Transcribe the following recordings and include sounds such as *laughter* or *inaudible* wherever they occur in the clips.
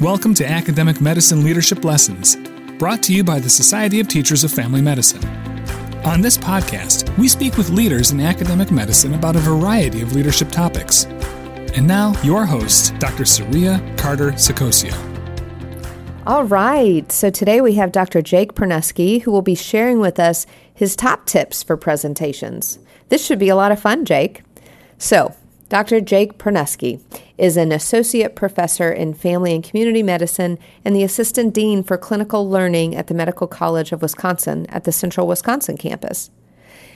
Welcome to Academic Medicine Leadership Lessons, brought to you by the Society of Teachers of Family Medicine. On this podcast, we speak with leaders in academic medicine about a variety of leadership topics. And now, your host, Dr. Saria Carter Saccocio. All right, so today we have Dr. Jake Prunuske, who will be sharing with us his top tips for presentations. This should be a lot of fun, Jake. So, Dr. Jake Prunuske is an associate professor in family and community medicine and the assistant dean for clinical learning at the Medical College of Wisconsin at the Central Wisconsin campus.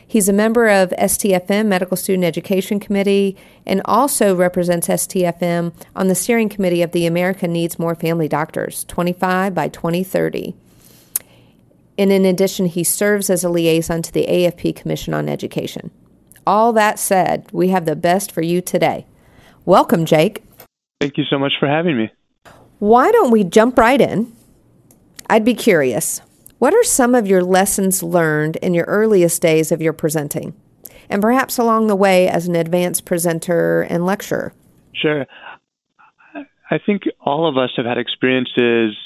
He's a member of STFM Medical Student Education Committee and also represents STFM on the steering committee of the America Needs More Family Doctors 25 by 2030. And in addition, he serves as a liaison to the AFP Commission on Education. All that said, we have the best for you today. Welcome, Jake. Thank you so much for having me. Why don't we jump right in? I'd be curious. What are some of your lessons learned in your earliest days of your presenting? And perhaps along the way as an advanced presenter and lecturer? Sure. I think all of us have had experiences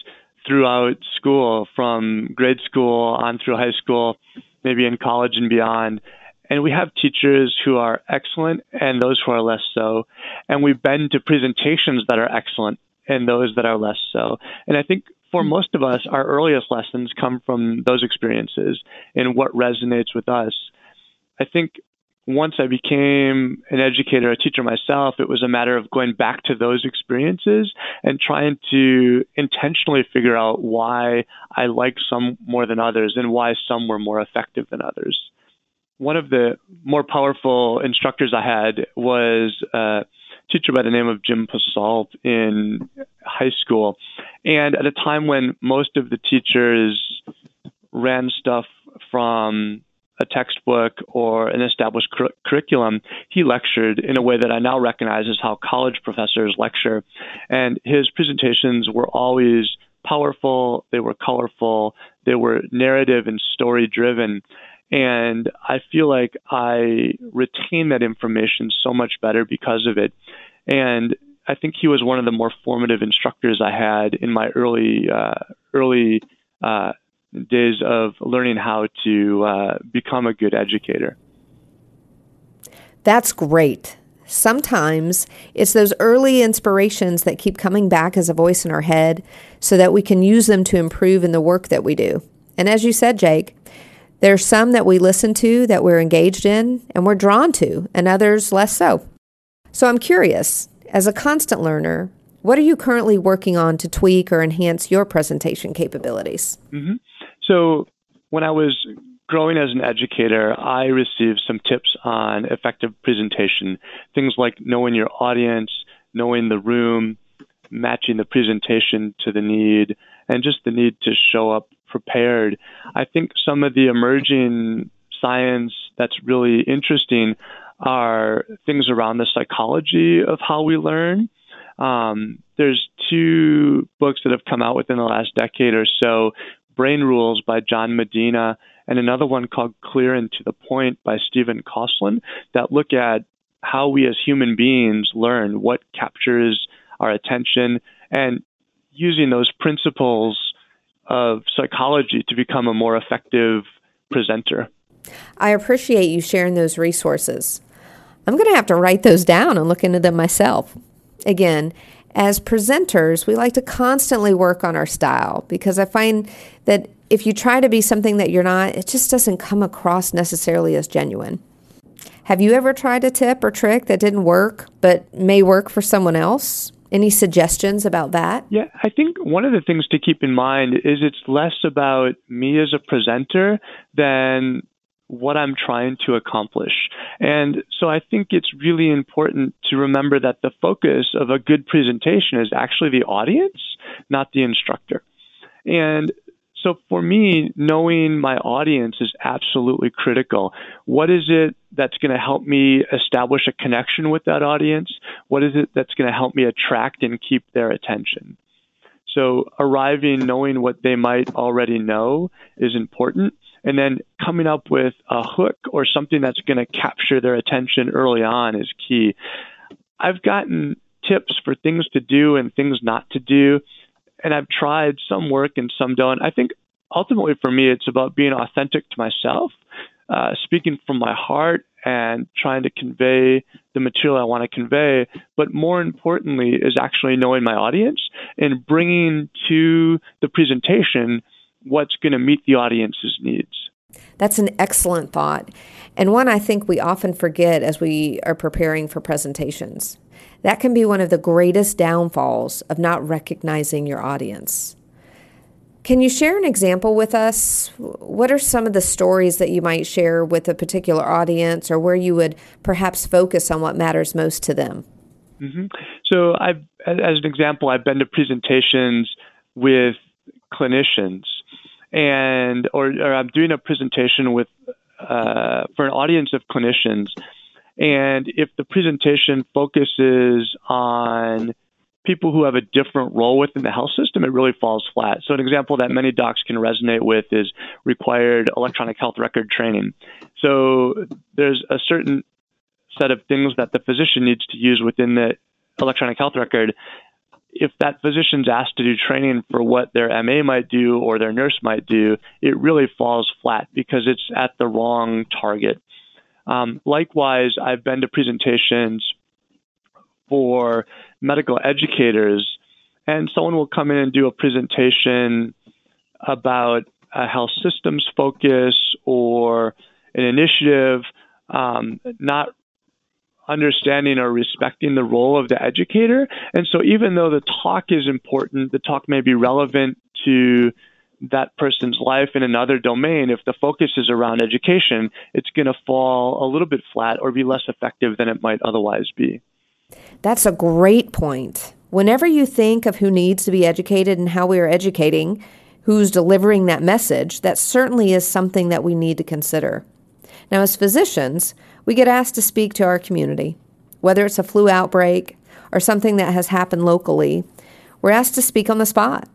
throughout school, from grade school on through high school, maybe in college and beyond, and we have teachers who are excellent and those who are less so. And we bend to presentations that are excellent and those that are less so. And I think for hmm. most of us, our earliest lessons come from those experiences and what resonates with us. I think once I became an educator, a teacher myself, it was a matter of going back to those experiences and trying to intentionally figure out why I like some more than others and why some were more effective than others one of the more powerful instructors I had was a teacher by the name of Jim Posault in high school. And at a time when most of the teachers ran stuff from a textbook or an established cur- curriculum, he lectured in a way that I now recognize as how college professors lecture. And his presentations were always powerful, they were colorful, they were narrative and story driven. And I feel like I retain that information so much better because of it. And I think he was one of the more formative instructors I had in my early uh, early uh, days of learning how to uh, become a good educator. That's great. Sometimes it's those early inspirations that keep coming back as a voice in our head so that we can use them to improve in the work that we do. And as you said, Jake, there's some that we listen to that we're engaged in and we're drawn to, and others less so. So I'm curious, as a constant learner, what are you currently working on to tweak or enhance your presentation capabilities? Mm-hmm. So, when I was growing as an educator, I received some tips on effective presentation. Things like knowing your audience, knowing the room, matching the presentation to the need, and just the need to show up prepared. I think some of the emerging science that's really interesting are things around the psychology of how we learn. Um, there's two books that have come out within the last decade or so Brain Rules by John Medina, and another one called Clear and to the Point by Stephen Kosslyn that look at how we as human beings learn, what captures our attention, and using those principles of psychology to become a more effective presenter. I appreciate you sharing those resources. I'm going to have to write those down and look into them myself. Again, as presenters, we like to constantly work on our style because I find that if you try to be something that you're not, it just doesn't come across necessarily as genuine. Have you ever tried a tip or trick that didn't work but may work for someone else? Any suggestions about that? Yeah, I think one of the things to keep in mind is it's less about me as a presenter than what I'm trying to accomplish. And so I think it's really important to remember that the focus of a good presentation is actually the audience, not the instructor. And so for me, knowing my audience is absolutely critical. What is it that's going to help me establish a connection with that audience? What is it that's going to help me attract and keep their attention? So arriving knowing what they might already know is important. And then coming up with a hook or something that's going to capture their attention early on is key. I've gotten tips for things to do and things not to do and I've tried some work and some don't. I think ultimately for me, it's about being authentic to myself, uh, speaking from my heart, and trying to convey the material I want to convey. But more importantly, is actually knowing my audience and bringing to the presentation what's going to meet the audience's needs. That's an excellent thought, and one I think we often forget as we are preparing for presentations. That can be one of the greatest downfalls of not recognizing your audience. Can you share an example with us? What are some of the stories that you might share with a particular audience or where you would perhaps focus on what matters most to them? Mm-hmm. So, I've, as an example, I've been to presentations with clinicians and or, or I'm doing a presentation with uh, for an audience of clinicians, and if the presentation focuses on people who have a different role within the health system, it really falls flat. So, an example that many docs can resonate with is required electronic health record training. So, there's a certain set of things that the physician needs to use within the electronic health record if that physician's asked to do training for what their MA might do or their nurse might do, it really falls flat because it's at the wrong target. Um, likewise, I've been to presentations for medical educators, and someone will come in and do a presentation about a health systems focus or an initiative, um, not understanding or respecting the role of the educator. And so, even though the talk is important, the talk may be relevant to that person's life in another domain. If the focus is around education, it's going to fall a little bit flat or be less effective than it might otherwise be. That's a great point. Whenever you think of who needs to be educated and how we are educating, who's delivering that message, that certainly is something that we need to consider. Now, as physicians, we get asked to speak to our community, whether it's a flu outbreak or something that has happened locally. We're asked to speak on the spot.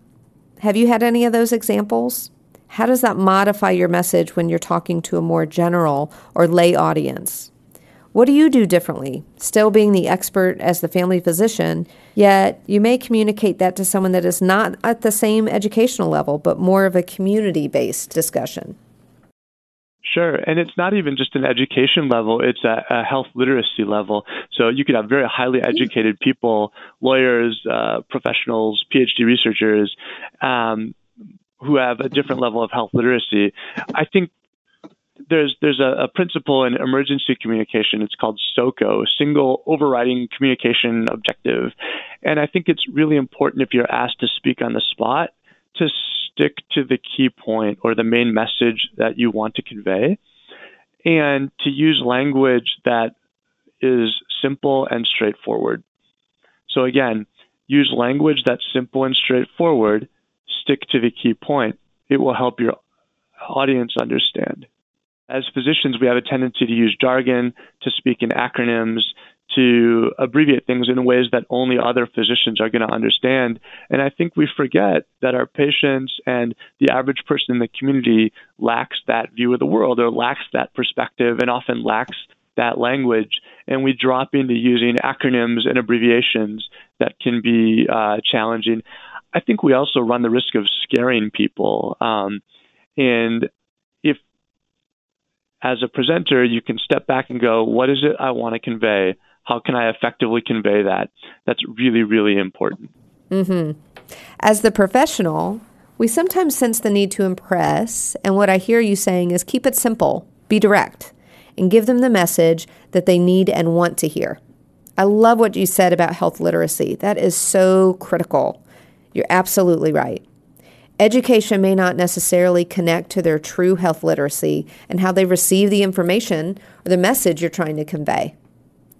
Have you had any of those examples? How does that modify your message when you're talking to a more general or lay audience? What do you do differently? Still being the expert as the family physician, yet you may communicate that to someone that is not at the same educational level, but more of a community based discussion. Sure. And it's not even just an education level, it's a, a health literacy level. So you could have very highly educated people, lawyers, uh, professionals, PhD researchers, um, who have a different level of health literacy. I think there's there's a, a, principle in emergency communication. It's called SOCO, Single Overriding Communication Objective, and I think it's really important if you're asked to speak on the spot to stick to the key point or the main message that you want to convey and to use language that is simple and straightforward. So, again, use language that's simple and straightforward, stick to the key point. It will help your audience understand. As physicians, we have a tendency to use jargon, to speak in acronyms, to abbreviate things in ways that only other physicians are going to understand. And I think we forget that our patients and the average person in the community lacks that view of the world or lacks that perspective and often lacks that language. And we drop into using acronyms and abbreviations that can be uh, challenging. I think we also run the risk of scaring people. Um, and if as a presenter, you can step back and go, what is it I want to convey? How can I effectively convey that? That's really, really important. Mm-hmm. As the professional, we sometimes sense the need to impress, and what I hear you saying is keep it simple, be direct, and give them the message that they need and want to hear. I love what you said about health literacy. That is so critical. You're absolutely right. Education may not necessarily connect to their true health literacy and how they receive the information or the message you're trying to convey.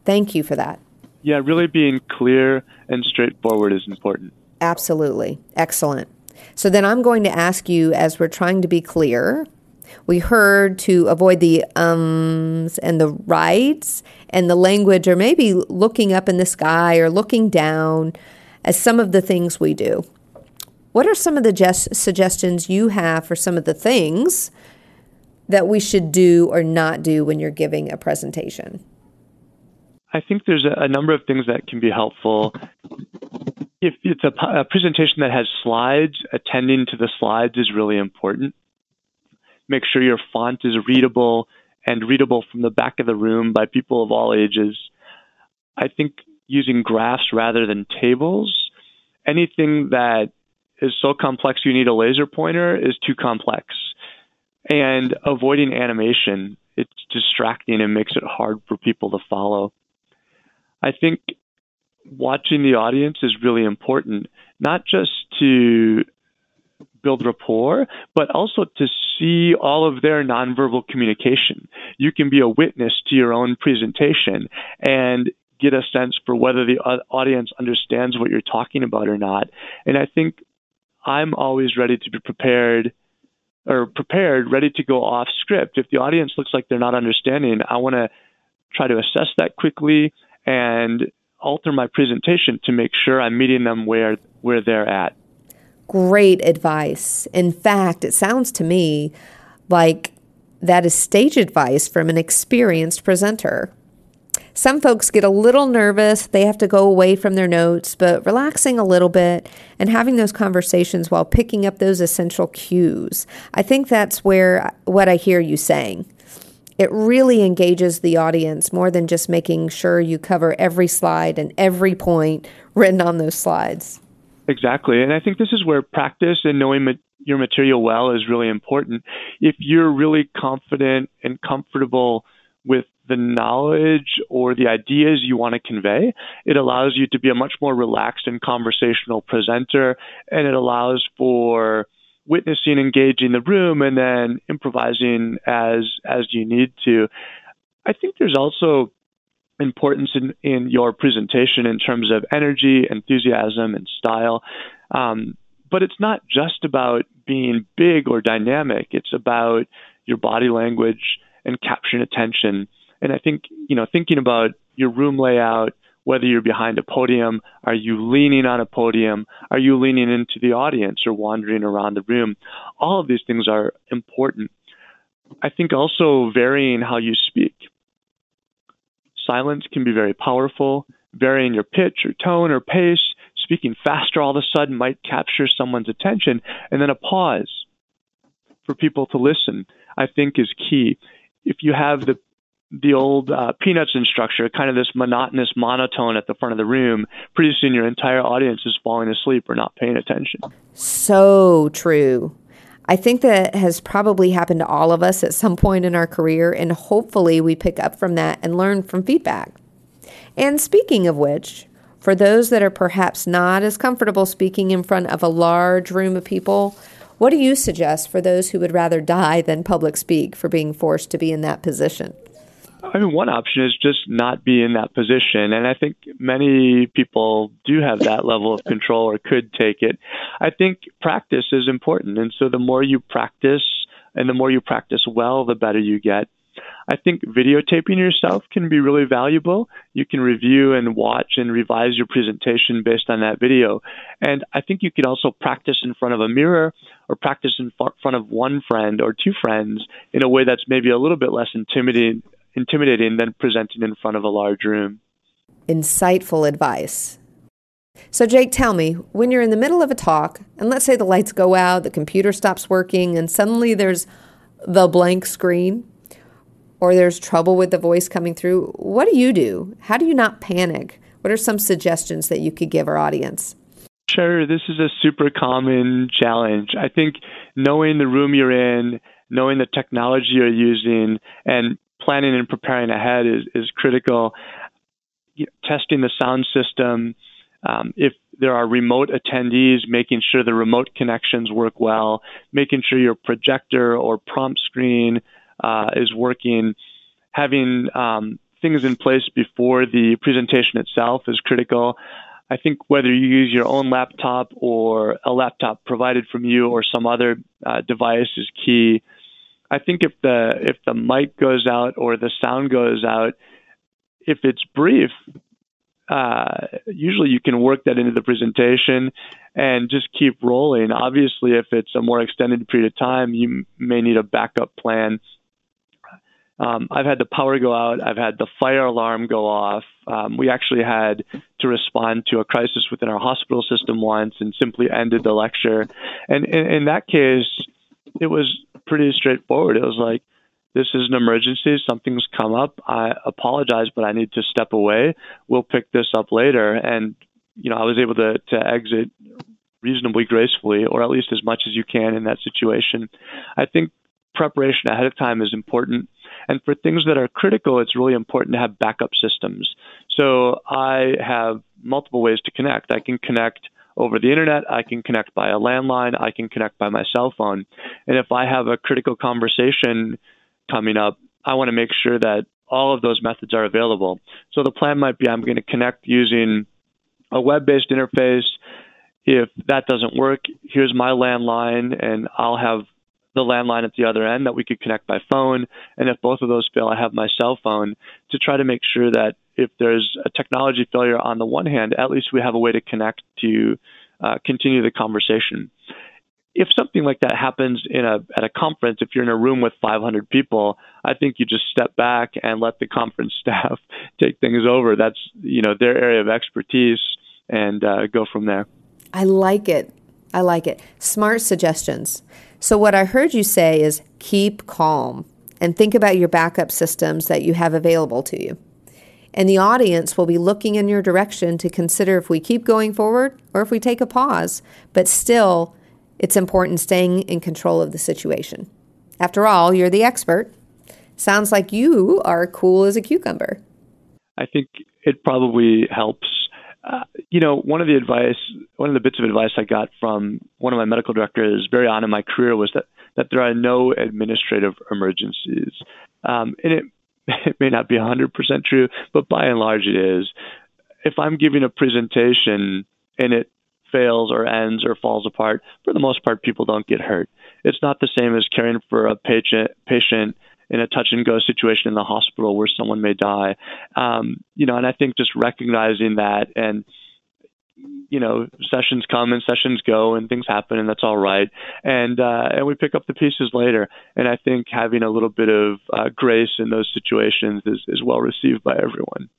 Thank you for that. Yeah, really being clear and straightforward is important. Absolutely. Excellent. So then I'm going to ask you, as we're trying to be clear, we heard to avoid the ums and the rights and the language, or maybe looking up in the sky or looking down as some of the things we do. What are some of the just suggestions you have for some of the things that we should do or not do when you're giving a presentation? I think there's a, a number of things that can be helpful. if it's a, a presentation that has slides, attending to the slides is really important. Make sure your font is readable and readable from the back of the room by people of all ages. I think using graphs rather than tables, anything that is so complex you need a laser pointer is too complex. And avoiding animation, it's distracting and makes it hard for people to follow. I think watching the audience is really important, not just to build rapport, but also to see all of their nonverbal communication. You can be a witness to your own presentation and get a sense for whether the audience understands what you're talking about or not. And I think I'm always ready to be prepared or prepared, ready to go off script. If the audience looks like they're not understanding, I want to try to assess that quickly and alter my presentation to make sure I'm meeting them where where they're at. Great advice. In fact, it sounds to me like that is stage advice from an experienced presenter. Some folks get a little nervous, they have to go away from their notes, but relaxing a little bit and having those conversations while picking up those essential cues. I think that's where what I hear you saying. It really engages the audience more than just making sure you cover every slide and every point written on those slides. Exactly. And I think this is where practice and knowing ma- your material well is really important. If you're really confident and comfortable with the knowledge or the ideas you want to convey, it allows you to be a much more relaxed and conversational presenter, and it allows for witnessing, engaging the room, and then improvising as as you need to. I think there's also importance in, in your presentation in terms of energy, enthusiasm, and style. Um, but it's not just about being big or dynamic. It's about your body language and capturing attention and I think, you know, thinking about your room layout, whether you're behind a podium, are you leaning on a podium, are you leaning into the audience or wandering around the room? All of these things are important. I think also varying how you speak. Silence can be very powerful. Varying your pitch or tone or pace, speaking faster all of a sudden might capture someone's attention, and then a pause for people to listen, I think is key. If you have the the old uh, Peanuts instructor, kind of this monotonous monotone at the front of the room, pretty soon your entire audience is falling asleep or not paying attention. So true. I think that has probably happened to all of us at some point in our career, and hopefully we pick up from that and learn from feedback. And speaking of which, for those that are perhaps not as comfortable speaking in front of a large room of people, what do you suggest for those who would rather die than public speak for being forced to be in that position? I mean, one option is just not be in that position. And I think many people do have that level of control or could take it. I think practice is important. And so the more you practice and the more you practice well, the better you get. I think videotaping yourself can be really valuable. You can review and watch and revise your presentation based on that video. And I think you can also practice in front of a mirror or practice in front of one friend or two friends in a way that's maybe a little bit less intimidating intimidating than presenting in front of a large room. Insightful advice. So, Jake, tell me when you're in the middle of a talk, and let's say the lights go out, the computer stops working, and suddenly there's the blank screen, or there's trouble with the voice coming through, what do you do? How do you not panic? What are some suggestions that you could give our audience? Sure, this is a super common challenge. I think knowing the room you're in, knowing the technology you're using, and planning and preparing ahead is, is critical. You know, testing the sound system. Um, if there are remote attendees, making sure the remote connections work well, making sure your projector or prompt screen uh, is working, having um, things in place before the presentation itself is critical. I think whether you use your own laptop or a laptop provided from you or some other uh, device is key. I think if the if the mic goes out or the sound goes out, if it's brief, uh, usually you can work that into the presentation and just keep rolling. Obviously, if it's a more extended period of time, you may need a backup plan. Um, I've had the power go out. I've had the fire alarm go off. Um, we actually had to respond to a crisis within our hospital system once and simply ended the lecture. And in, in that case, it was pretty straightforward. It was like, this is an emergency. Something's come up. I apologize, but I need to step away. We'll pick this up later. And, you know, I was able to, to exit reasonably gracefully, or at least as much as you can in that situation. I think preparation ahead of time is important. And for things that are critical, it's really important to have backup systems. So I have multiple ways to connect. I can connect over the internet, I can connect by a landline, I can connect by my cell phone. And if I have a critical conversation coming up, I want to make sure that all of those methods are available. So the plan might be I'm going to connect using a web based interface. If that doesn't work, here's my landline, and I'll have the landline at the other end that we could connect by phone. And if both of those fail, I have my cell phone to try to make sure that if there's a technology failure on the one hand, at least we have a way to connect to uh, continue the conversation. If something like that happens in a at a conference, if you're in a room with 500 people, I think you just step back and let the conference *laughs* staff take things over. That's you know their area of expertise, and uh, go from there. I like it. I like it. Smart suggestions. So, what I heard you say is keep calm and think about your backup systems that you have available to you. And the audience will be looking in your direction to consider if we keep going forward or if we take a pause. But still, it's important staying in control of the situation. After all, you're the expert. Sounds like you are cool as a cucumber. I think it probably helps uh, you know, one of the advice, one of the bits of advice I got from one of my medical directors very on in my career was that that there are no administrative emergencies, um, and it, *laughs* it may not be 100% true, but by and large it is. If I'm giving a presentation and it fails or ends or falls apart, for the most part, people don't get hurt. It's not the same as caring for a patient patient in a touch and go situation in the hospital where someone may die. Um, you know, and I think just recognizing that and you know, sessions come and sessions go, and things happen, and that's all right. And uh, and we pick up the pieces later. And I think having a little bit of uh, grace in those situations is, is well received by everyone.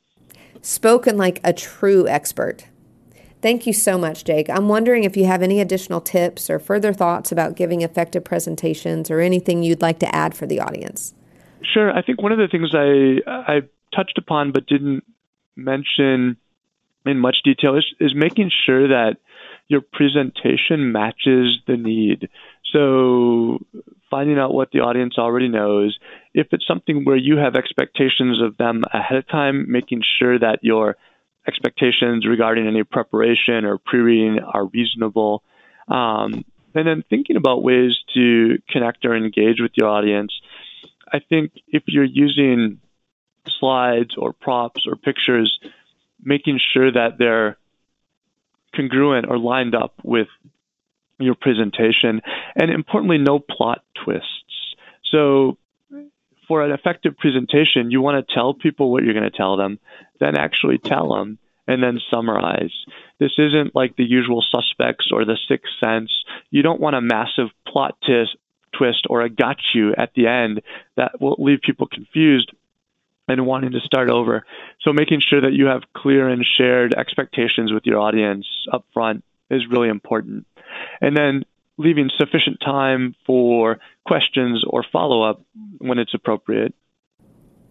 Spoken like a true expert. Thank you so much, Jake. I'm wondering if you have any additional tips or further thoughts about giving effective presentations or anything you'd like to add for the audience. Sure. I think one of the things I I touched upon but didn't mention in much detail is, is making sure that your presentation matches the need. So finding out what the audience already knows. If it's something where you have expectations of them ahead of time, making sure that your expectations regarding any preparation or pre-reading are reasonable. Um, and then thinking about ways to connect or engage with your audience I think if you're using slides or props or pictures, making sure that they're congruent or lined up with your presentation, and importantly, no plot twists. So, for an effective presentation, you want to tell people what you're going to tell them, then actually tell them, and then summarize. This isn't like the usual suspects or the sixth sense. You don't want a massive plot twist or a got you at the end that will leave people confused and wanting to start over. So making sure that you have clear and shared expectations with your audience up front is really important. And then leaving sufficient time for questions or follow up when it's appropriate.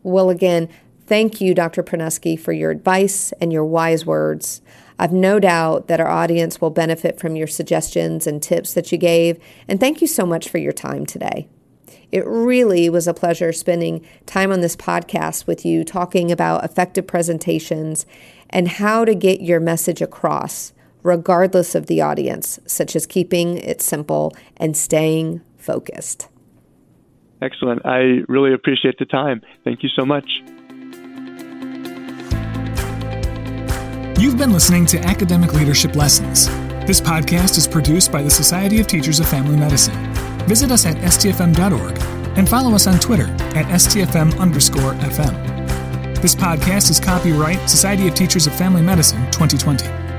Well, again, thank you, Dr. Prunuske, for your advice and your wise words. I've no doubt that our audience will benefit from your suggestions and tips that you gave, and thank you so much for your time today. It really was a pleasure spending time on this podcast with you, talking about effective presentations and how to get your message across, regardless of the audience, such as keeping it simple and staying focused. Excellent. I really appreciate the time. Thank you so much. You've been listening to Academic Leadership Lessons. This podcast is produced by the Society of Teachers of Family Medicine. Visit us at stfm.org and follow us on Twitter at stfm underscore fm. This podcast is copyright Society of Teachers of Family Medicine 2020.